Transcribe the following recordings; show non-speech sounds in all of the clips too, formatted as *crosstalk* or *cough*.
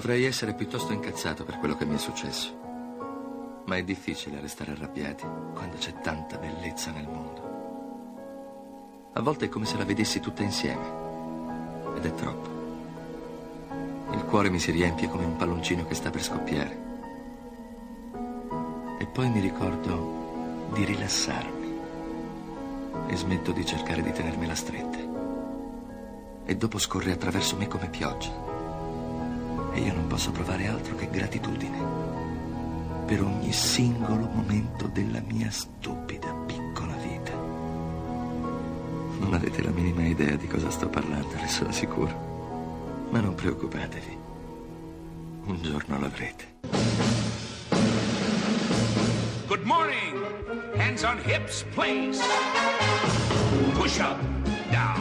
Potrei essere piuttosto incazzato per quello che mi è successo. Ma è difficile restare arrabbiati quando c'è tanta bellezza nel mondo. A volte è come se la vedessi tutta insieme. Ed è troppo. Il cuore mi si riempie come un palloncino che sta per scoppiare. E poi mi ricordo di rilassarmi. E smetto di cercare di tenermela stretta. E dopo scorre attraverso me come pioggia. E io non posso provare altro che gratitudine per ogni singolo momento della mia stupida piccola vita. Non avete la minima idea di cosa sto parlando, ne sono sicuro. Ma non preoccupatevi. Un giorno l'avrete. Good morning. Hands on hips, please. Push up, down.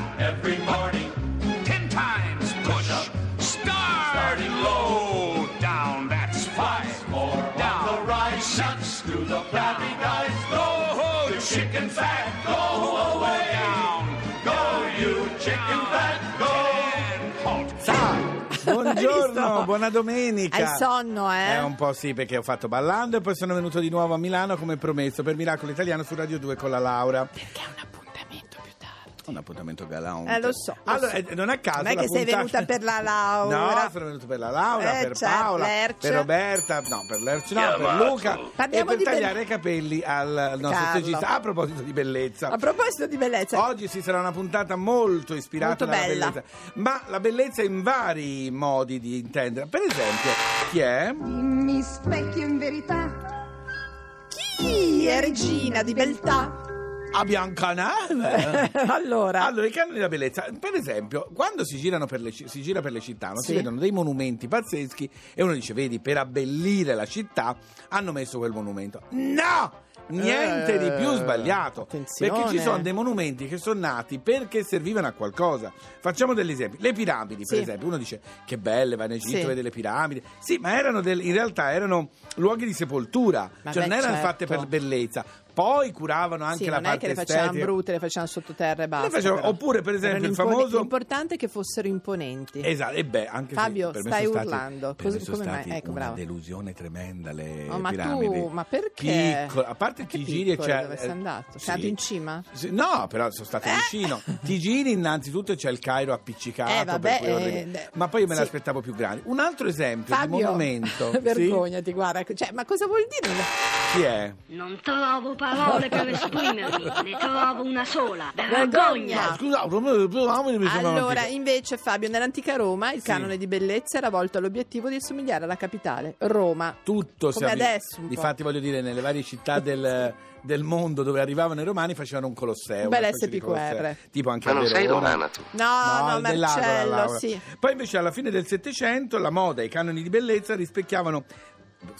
Buongiorno, buona domenica. Hai sonno, eh? Eh, un po' sì, perché ho fatto ballando e poi sono venuto di nuovo a Milano come promesso per Miracolo Italiano su Radio 2 con la Laura. Perché è un appuntamento più tardi. Un appuntamento galante. Eh, lo so, lo allora, so. eh, non a caso. Non è che sei puntata- venuta per la Laura. No, sono venuto per la Laura, Eh, per certo, Paola, Lerch. per Roberta, no, per Lerch, no, per. Luca e Parliamo per di be- tagliare i capelli al, nostro stagista. A proposito di bellezza. A proposito di bellezza, Oggi si sarà una puntata molto ispirata Molto dalla bella. bellezza, ma la bellezza in vari modi di intendere. Per esempio, chi è? Mi specchio in verità. chi è regina di beltà? A Biancaneve. *laughs* allora, Allora, i canoni della bellezza, per esempio, quando si, girano per le, si gira per le città, non si Sì. vedono dei monumenti pazzeschi e uno dice, vedi, per abbellire la città hanno messo quel monumento. No! Niente Eh, di più sbagliato. attenzione. Perché ci sono dei monumenti che sono nati perché servivano a qualcosa. Facciamo degli esempi. Le piramidi, per Sì. esempio. Uno dice che belle, va in Egitto, Sì. vede le piramidi. Sì, ma erano del- in realtà erano luoghi di sepoltura. Ma cioè beh, non erano certo. fatte per bellezza. Poi curavano anche sì, la non è parte che le facevano estetica. brutte, le facevano sottoterra e basta. facevano- oppure, per esempio, il famoso- L'importante è che fossero imponenti. Esatto, e beh, anche se Fabio, me stai stati- urlando. per me Cos- come mai? stati Ecco, una bravo. delusione tremenda le Oh, ma tu- piramidi. ma perché? Piccolo- a parte ti giri e c'è dove sei eh, andato? Sei sì. andato in cima? Eh? Sì, no, però sono stato vicino. *laughs* Ti giri innanzitutto c'è il Cairo appiccicato Eh, vabbè, eh, Ma poi io me sì. l'aspettavo più grande. Un altro esempio di Fabio, monumento. *laughs* sì? vergognati, guarda. Cioè, ma cosa vuol dire? Chi è? Non trovo parole per esprimermi, ne trovo una sola. Vergogna! Scusa, mi sembra Allora, invece, Fabio, nell'antica Roma il Sì. canone di bellezza era volto all'obiettivo di assomigliare alla capitale, Roma. tutto Come adesso. Difatti, voglio dire, nelle varie città del, del mondo dove arrivavano i romani facevano un colosseo. Un bel SPQR. Tipo anche Ma non sei romana tu? No, no, No, Marcello, Laura. sì. Poi invece alla fine del Settecento la moda e i canoni di bellezza rispecchiavano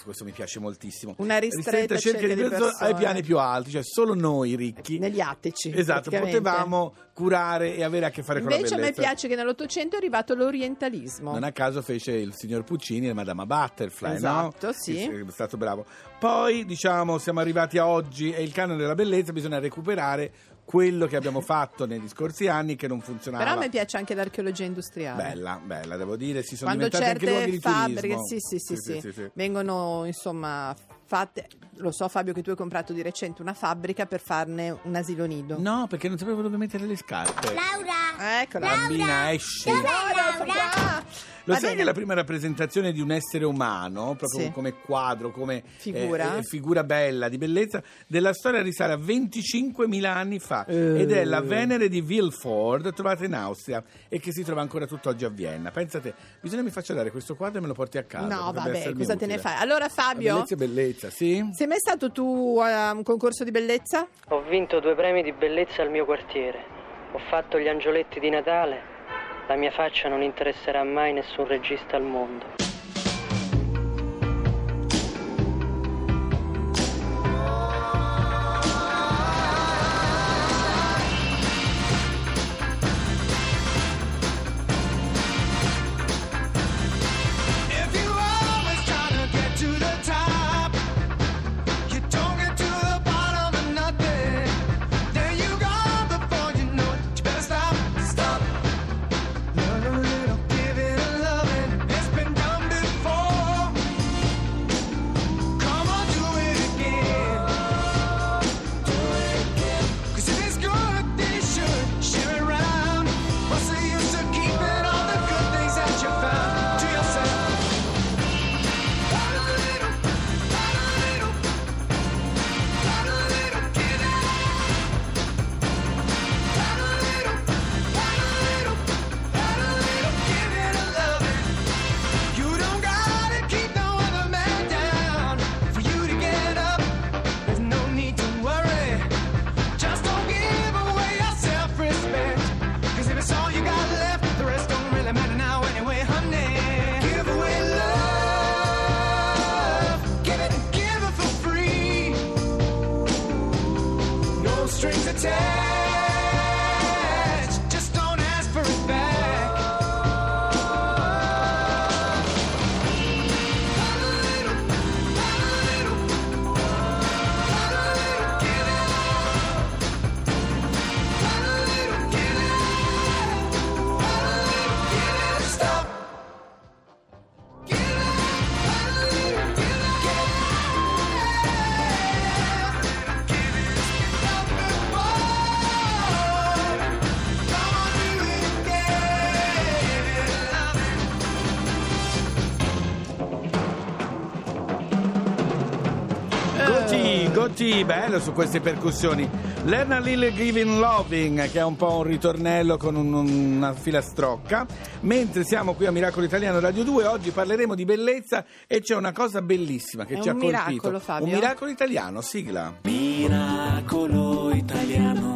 questo mi piace moltissimo. Una ristretta cerchia di persone. ai piani più alti, cioè solo noi ricchi. Negli attici. Esatto, potevamo curare e avere a che fare con Invece la a me bellezza. piace che nell'Ottocento è arrivato l'orientalismo. Non a caso fece il signor Puccini e Madama Butterfly, Esatto, no? sì. È stato bravo. Poi, diciamo, siamo arrivati a oggi e il canone della bellezza bisogna recuperare quello che abbiamo fatto negli scorsi anni che non funzionava. Però a me piace anche l'archeologia industriale. Bella, bella, devo dire, si sono Quando diventati anche luoghi certe di fabbriche, turismo. sì sì sì, sì, vengono insomma fatte, lo so Fabio che tu hai comprato di recente una fabbrica per farne un asilo nido. No, perché non sapevo dove mettere le scarpe. Laura! Eccola. Bambina, esci. Dov'è Laura? Lo Va sai bene. che la prima rappresentazione di un essere umano, proprio Sì. come quadro, come Figura. eh, eh, figura bella, di bellezza, della storia risale a 25.000 anni fa Eh. ed è la Venere di Wilford, trovata in Austria e che si trova ancora tutt'oggi a Vienna. Pensate, bisogna mi faccia dare questo quadro e me lo porti a casa. No, potrebbe vabbè, essermi cosa te ne utile. fai? Allora La Fabio, bellezza è bellezza, sì? sei mai stato tu a un concorso di bellezza? Ho vinto due premi di bellezza al mio quartiere. Ho fatto gli angioletti di Natale. La mia faccia non interesserà mai nessun regista al mondo. Goti, bello su queste percussioni. Learn a Little Giving Loving, che è un po' un ritornello con un- una filastrocca. Mentre siamo qui a Miracolo Italiano Radio 2, oggi parleremo di bellezza e c'è una cosa bellissima che È ci ha un colpito. miracolo, Fabio. Un miracolo italiano, sigla. Miracolo italiano.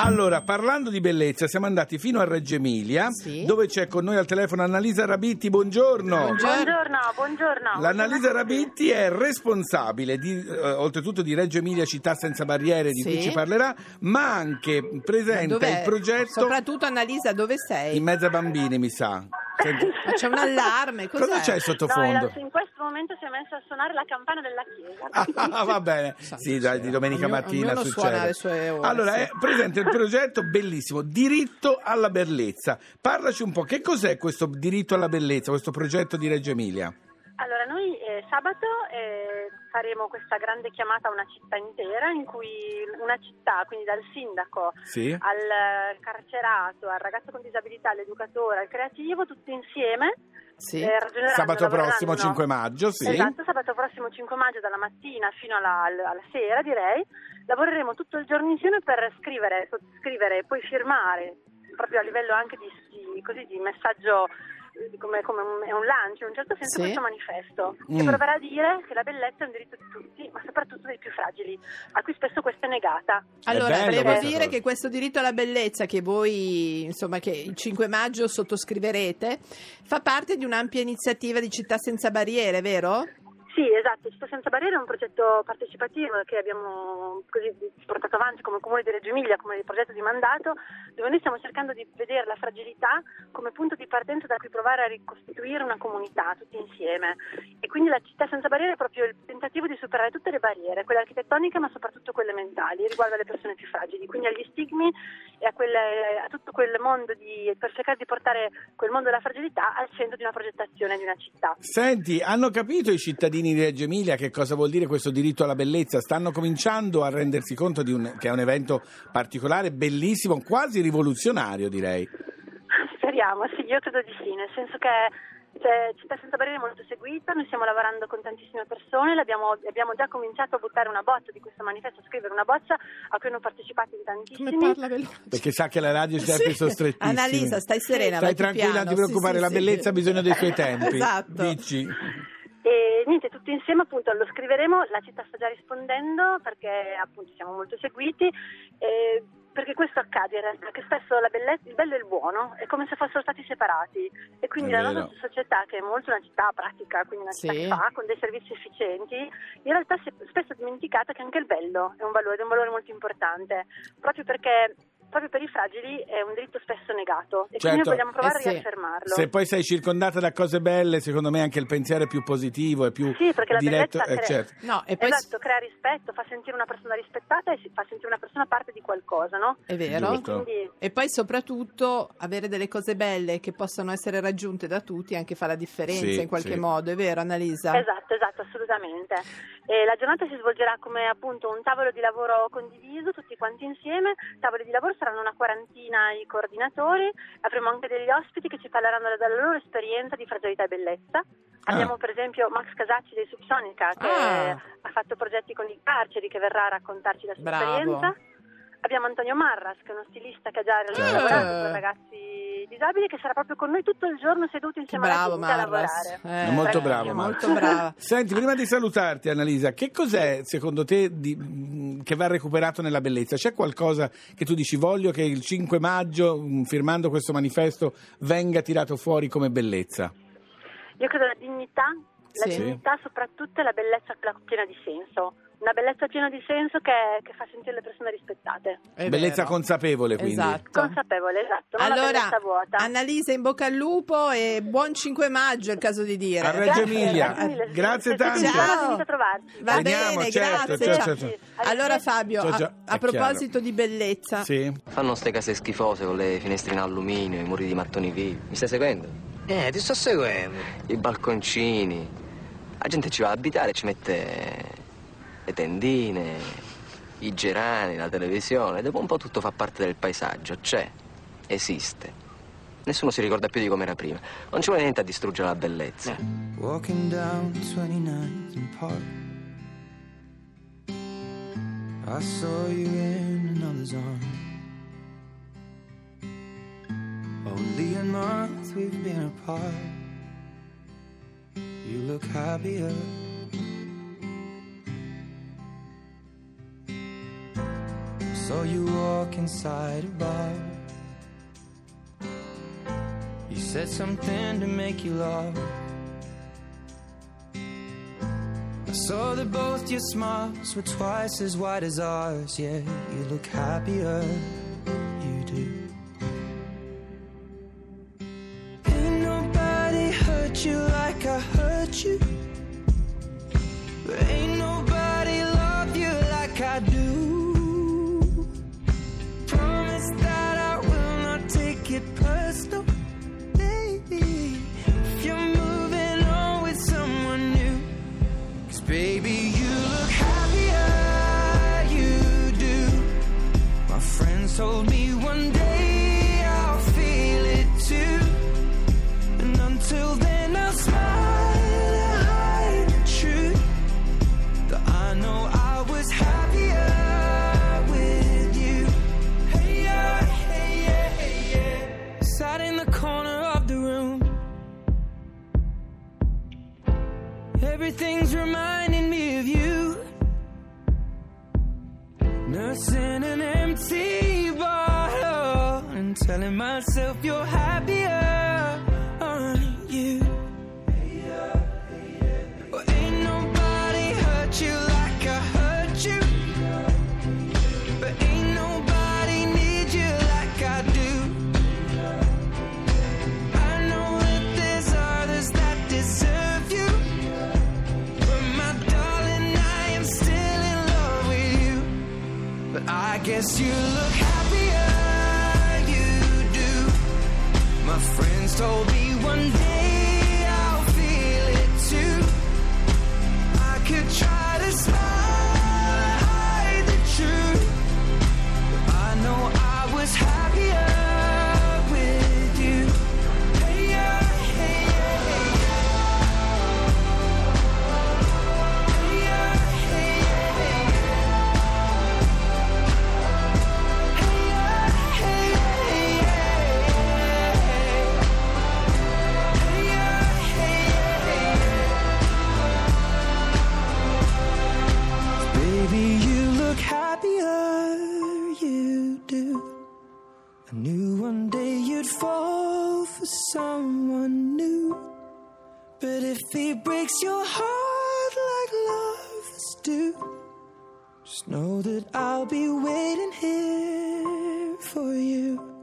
Allora, parlando di bellezza, siamo andati fino a Reggio Emilia, Sì. dove c'è con noi al telefono Annalisa Rabitti. Buongiorno. Buongiorno, buongiorno. L'Annalisa Rabitti è responsabile di, eh, oltretutto di Reggio Emilia Città Senza Barriere, di Sì. cui ci parlerà, ma anche presenta Dov'è? il progetto Soprattutto Annalisa, dove sei? in mezzo ai bambini, mi sa. *laughs* Ma c'è un allarme, cos'è? cosa c'è No, sottofondo? in questo momento si è messa a suonare la campana della chiesa. Ah, va bene, sì, dai, di domenica Ognuno- mattina ognuno succede. suona le sue ore, allora, sì. è presente il progetto bellissimo, Diritto alla bellezza. Parlaci un po', che cos'è questo diritto alla bellezza, questo progetto di Reggio Emilia? Allora, noi eh, sabato eh, faremo questa grande chiamata a una città intera in cui una città, quindi dal sindaco Sì? al carcerato, al ragazzo con disabilità, all'educatore, al creativo, tutti insieme Sì. eh, Sabato prossimo, 5 maggio, sì. Esatto, sabato prossimo 5 maggio dalla mattina fino alla, alla- sera direi, lavoreremo tutto il giorno insieme per scrivere, sottoscrivere e poi firmare, proprio a livello anche di, di- così, di messaggio come, come un, è un lancio, in un certo senso Sì. questo manifesto, Mm. che proverà a dire che la bellezza è un diritto di tutti, ma soprattutto dei più fragili, a cui spesso questa è negata. Allora, volevo dire cosa. che questo diritto alla bellezza che voi, insomma, che il 5 maggio sottoscriverete, fa parte di un'ampia iniziativa di Città Senza Barriere, vero? Sì, esatto, Città Senza Barriere è un progetto partecipativo che abbiamo portato avanti come Comune di Reggio Emilia, come progetto di mandato, dove noi stiamo cercando di vedere la fragilità come punto di partenza da cui provare a ricostituire una comunità tutti insieme. E quindi la Città Senza Barriere è proprio il tentativo di superare tutte le barriere, quelle architettoniche ma soprattutto quelle mentali, riguardo alle persone più fragili, quindi agli stigmi e a, quelle- a tutto quel mondo di, per cercare di portare quel mondo della fragilità al centro di una progettazione di una città. Senti, hanno capito i cittadini di Reggio Emilia che cosa vuol dire questo diritto alla bellezza? Stanno cominciando a rendersi conto di un- che è un evento particolare, bellissimo, quasi rivoluzionario, direi. Speriamo, sì, io credo di sì, nel senso che cioè, Città Senza Barriere è molto seguita, noi stiamo lavorando con tantissime persone, l'abbiamo- abbiamo già cominciato a buttare una bozza di questo manifesto, a scrivere una bozza a cui hanno partecipato in tantissimi. Come parla veloce. Perché sa che la radio c'è *laughs* sempre Sì. sostrettissima. Annalisa, stai serena, Stai tranquilla, non ti preoccupare, Sì, la sì, bellezza sì. ha bisogno dei suoi tempi. Esatto. Dici. E niente, tutti insieme appunto lo scriveremo, la città sta già rispondendo perché appunto siamo molto seguiti. eh, perché questo accade in realtà, che spesso la bellezza, il bello e il buono è come se fossero stati separati e quindi la nostra società che è molto una città pratica, quindi una città Sì. che fa con dei servizi efficienti, in realtà si è spesso dimenticata che anche il bello è un valore, è un valore molto importante, proprio perché proprio per i fragili è un diritto spesso negato e quindi Certo. noi vogliamo provare Eh sì. a riaffermarlo. Se poi sei circondata da cose belle, secondo me anche il pensiero è più positivo, è più Sì, perché la diretto. bellezza eh, crea- certo. No, e poi Esatto, crea rispetto, fa sentire una persona rispettata e si fa sentire una persona parte di qualcosa, no? è vero. Giusto. Quindi E poi soprattutto avere delle cose belle che possano essere raggiunte da tutti anche fa la differenza Sì, in qualche sì. modo, è vero Annalisa? Esatto, esatto, assolutamente. E la giornata si svolgerà come appunto un tavolo di lavoro condiviso, tutti quanti insieme. Tavoli di lavoro saranno una quarantina i coordinatori, avremo anche degli ospiti che ci parleranno della loro esperienza di fragilità e bellezza. Abbiamo per esempio Max Casacci dei Subsonica che Ah. ha fatto progetti con i carceri che verrà a raccontarci la sua Bravo. esperienza. Abbiamo Antonio Marras, che è uno stilista che ha già Certo. lavorato con ragazzi disabili, che sarà proprio con noi tutto il giorno seduto Che insieme alla bravo gente a lavorare. Eh, molto bravo, molto brava. *laughs* Senti, prima di salutarti, Annalisa, che cos'è secondo te di- che va recuperato nella bellezza? C'è qualcosa che tu dici voglio che il 5 maggio, firmando questo manifesto, venga tirato fuori come bellezza? Io credo la dignità, la Sì. dignità soprattutto è la bellezza piena di senso, una bellezza piena di senso che, che fa sentire le persone rispettate. È Bellezza vero. consapevole, quindi. Esatto. Consapevole, esatto, Allora. Annalisa, in bocca al lupo e buon 5 maggio, è il caso di dire. A Reggio Emilia. grazie. Grazie se- tanto. Ciao. Va Veniamo, bene, certo, grazie. certo, ciao. certo. Allora Fabio, a, a proposito di bellezza, Sì. Fanno ste case schifose con le finestre in alluminio, i muri di mattoni vivi. Mi stai seguendo? Eh, ti sto seguendo. I balconcini. La gente ci va a abitare e ci mette le tendine, i gerani, la televisione. Dopo un po' tutto fa parte del paesaggio. C'è, esiste. Nessuno si ricorda più di com'era prima. Non ci vuole niente a distruggere la bellezza. Walking down 29th and Park. I saw you in another's arms. Only a month we've been apart. You look happier. Saw you walk inside a bar. You said something to make you laugh. I saw that both your smiles were twice as wide as ours. Yeah, you look happier. He breaks your heart like lovers do, just know that I'll be waiting here for you.